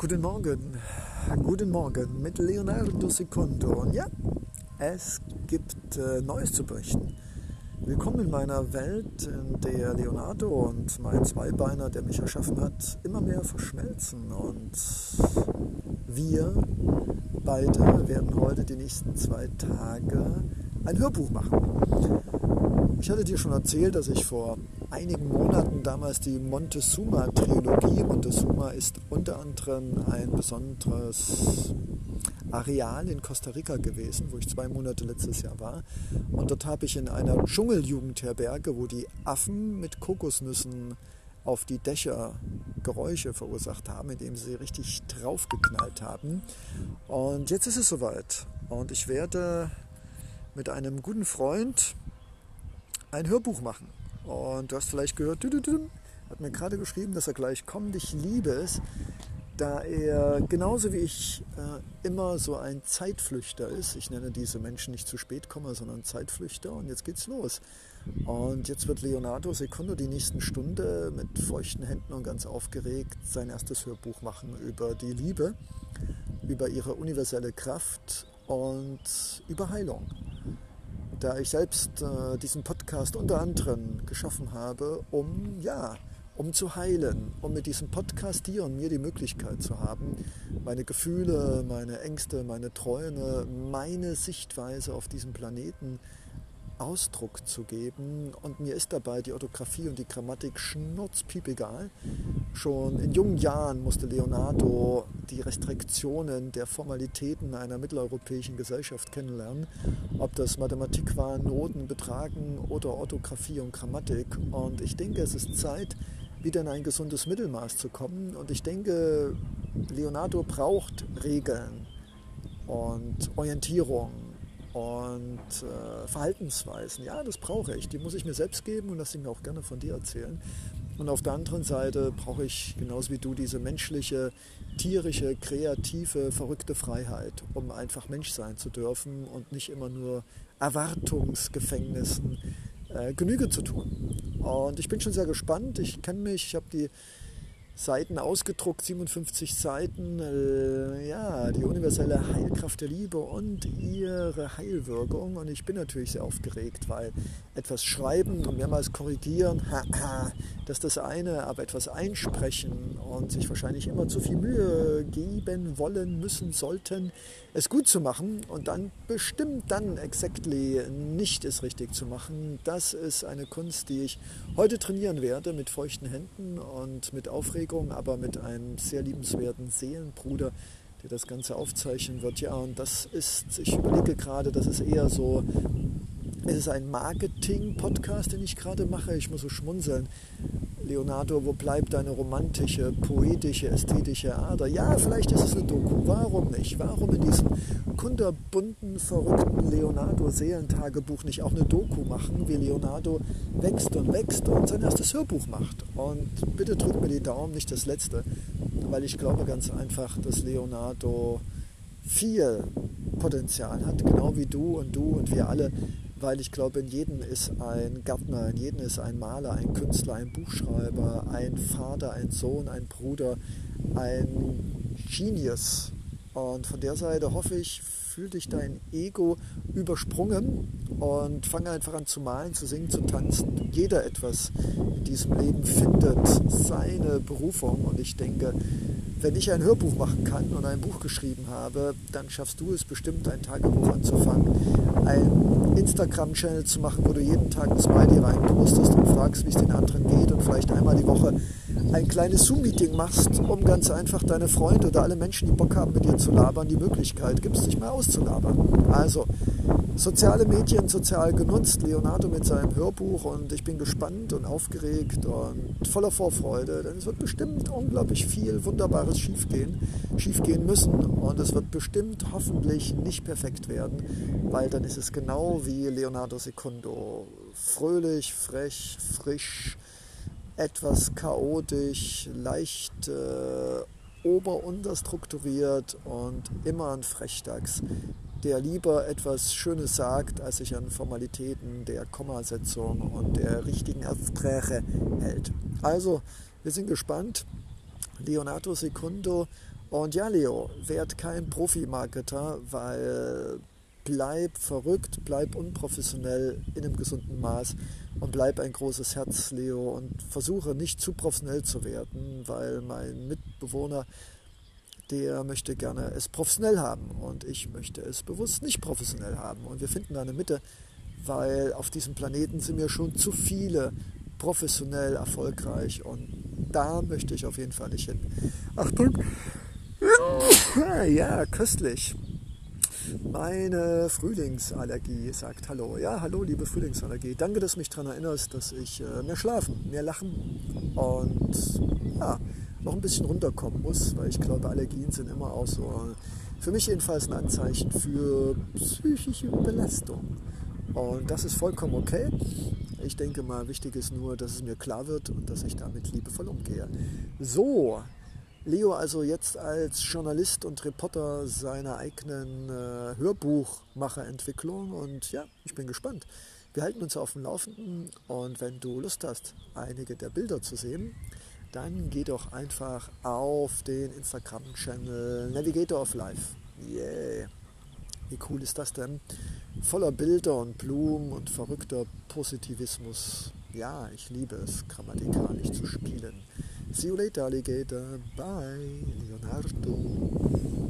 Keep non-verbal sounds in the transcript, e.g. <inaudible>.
Guten Morgen, guten Morgen mit Leonardo Secondo. Und ja, es gibt äh, Neues zu berichten. Willkommen in meiner Welt, in der Leonardo und mein Zweibeiner, der mich erschaffen hat, immer mehr verschmelzen. Und wir beide werden heute die nächsten zwei Tage ein Hörbuch machen. Ich hatte dir schon erzählt, dass ich vor einigen Monaten damals die Montezuma-Trilogie, Montezuma ist unter anderem ein besonderes Areal in Costa Rica gewesen, wo ich zwei Monate letztes Jahr war. Und dort habe ich in einer Dschungeljugendherberge, wo die Affen mit Kokosnüssen auf die Dächer Geräusche verursacht haben, indem sie richtig draufgeknallt haben. Und jetzt ist es soweit. Und ich werde mit einem guten Freund ein Hörbuch machen. Und du hast vielleicht gehört, hat mir gerade geschrieben, dass er gleich kommt. Ich liebe es, da er genauso wie ich äh, immer so ein Zeitflüchter ist. Ich nenne diese Menschen nicht zu spät kommen, sondern Zeitflüchter. Und jetzt geht's los. Und jetzt wird Leonardo Secondo die nächsten Stunde mit feuchten Händen und ganz aufgeregt sein erstes Hörbuch machen über die Liebe, über ihre universelle Kraft und über Heilung da ich selbst äh, diesen Podcast unter anderem geschaffen habe, um ja, um zu heilen, um mit diesem Podcast dir und mir die Möglichkeit zu haben, meine Gefühle, meine Ängste, meine Träume, meine Sichtweise auf diesem Planeten Ausdruck zu geben. Und mir ist dabei die Orthographie und die Grammatik schnurzpiep egal. Schon in jungen Jahren musste Leonardo die Restriktionen der Formalitäten einer mitteleuropäischen Gesellschaft kennenlernen, ob das Mathematik war, Noten, Betragen oder Orthographie und Grammatik. Und ich denke, es ist Zeit, wieder in ein gesundes Mittelmaß zu kommen. Und ich denke, Leonardo braucht Regeln und Orientierung und äh, Verhaltensweisen. Ja, das brauche ich. Die muss ich mir selbst geben und das mir auch gerne von dir erzählen. Und auf der anderen Seite brauche ich genauso wie du diese menschliche, tierische, kreative, verrückte Freiheit, um einfach Mensch sein zu dürfen und nicht immer nur Erwartungsgefängnissen äh, Genüge zu tun. Und ich bin schon sehr gespannt. Ich kenne mich, ich habe die Seiten ausgedruckt, 57 Seiten. Äh, ja, die universelle Heilkraft der Liebe und ihre Heilwirkung. Und ich bin natürlich sehr aufgeregt, weil etwas schreiben und mehrmals korrigieren, <laughs> das ist das eine, aber etwas einsprechen und sich wahrscheinlich immer zu viel Mühe geben wollen, müssen, sollten, es gut zu machen und dann bestimmt dann exactly nicht es richtig zu machen. Das ist eine Kunst, die ich heute trainieren werde mit feuchten Händen und mit Aufregung, aber mit einem sehr liebenswerten Seelenbruder, der das Ganze aufzeichnen wird. Ja, und das ist, ich überlege gerade, das ist eher so es ist ein Marketing-Podcast, den ich gerade mache. Ich muss so schmunzeln. Leonardo, wo bleibt deine romantische, poetische, ästhetische Ader? Ja, vielleicht ist es eine Doku. Warum nicht? Warum in diesem kunterbunten, verrückten Leonardo-Seelentagebuch nicht auch eine Doku machen, wie Leonardo wächst und wächst und sein erstes Hörbuch macht? Und bitte drückt mir die Daumen, nicht das letzte, weil ich glaube ganz einfach, dass Leonardo viel Potenzial hat, genau wie du und du und wir alle weil ich glaube, in jedem ist ein Gärtner, in jedem ist ein Maler, ein Künstler, ein Buchschreiber, ein Vater, ein Sohn, ein Bruder, ein Genius. Und von der Seite hoffe ich, fühl dich dein Ego übersprungen und fange einfach an zu malen, zu singen, zu tanzen. Jeder etwas in diesem Leben findet seine Berufung und ich denke, wenn ich ein Hörbuch machen kann und ein Buch geschrieben habe, dann schaffst du es bestimmt, ein Tagebuch anzufangen, ein Instagram-Channel zu machen, wo du jeden Tag ein Smiley reinpostest und fragst, wie es den anderen geht und vielleicht einmal die Woche ein kleines Zoom-Meeting machst, um ganz einfach deine Freunde oder alle Menschen, die Bock haben, mit dir zu labern, die Möglichkeit gibst, dich mal auszulabern. Also, soziale Medien sozial genutzt, Leonardo mit seinem Hörbuch und ich bin gespannt und aufgeregt und voller Vorfreude, denn es wird bestimmt unglaublich viel Wunderbares schiefgehen, schiefgehen müssen und es wird bestimmt hoffentlich nicht perfekt werden, weil dann ist es genau wie Leonardo Secondo, fröhlich, frech, frisch, etwas chaotisch, leicht äh, ober-unterstrukturiert und immer ein Frechdachs der lieber etwas Schönes sagt, als sich an Formalitäten der Kommasetzung und der richtigen Sprache hält. Also, wir sind gespannt. Leonardo Secundo Und ja, Leo, werd kein Profi-Marketer, weil bleib verrückt, bleib unprofessionell in einem gesunden Maß und bleib ein großes Herz, Leo, und versuche nicht zu professionell zu werden, weil mein Mitbewohner, der möchte gerne es professionell haben und ich möchte es bewusst nicht professionell haben. Und wir finden da eine Mitte, weil auf diesem Planeten sind mir schon zu viele professionell erfolgreich und da möchte ich auf jeden Fall nicht hin. Achtung! Ja, köstlich. Meine Frühlingsallergie sagt Hallo. Ja, hallo, liebe Frühlingsallergie. Danke, dass du mich daran erinnerst, dass ich äh, mehr schlafen, mehr lachen und ja, noch ein bisschen runterkommen muss, weil ich glaube, Allergien sind immer auch so, für mich jedenfalls ein Anzeichen für psychische Belastung. Und das ist vollkommen okay. Ich denke mal, wichtig ist nur, dass es mir klar wird und dass ich damit liebevoll umgehe. So, Leo also jetzt als Journalist und Reporter seiner eigenen äh, Hörbuchmacherentwicklung und ja, ich bin gespannt. Wir halten uns auf dem Laufenden und wenn du Lust hast, einige der Bilder zu sehen, dann geh doch einfach auf den Instagram-Channel Navigator of Life. Yeah! Wie cool ist das denn? Voller Bilder und Blumen und verrückter Positivismus. Ja, ich liebe es, grammatikalisch zu spielen. See you later, alligator. Bye, Leonardo.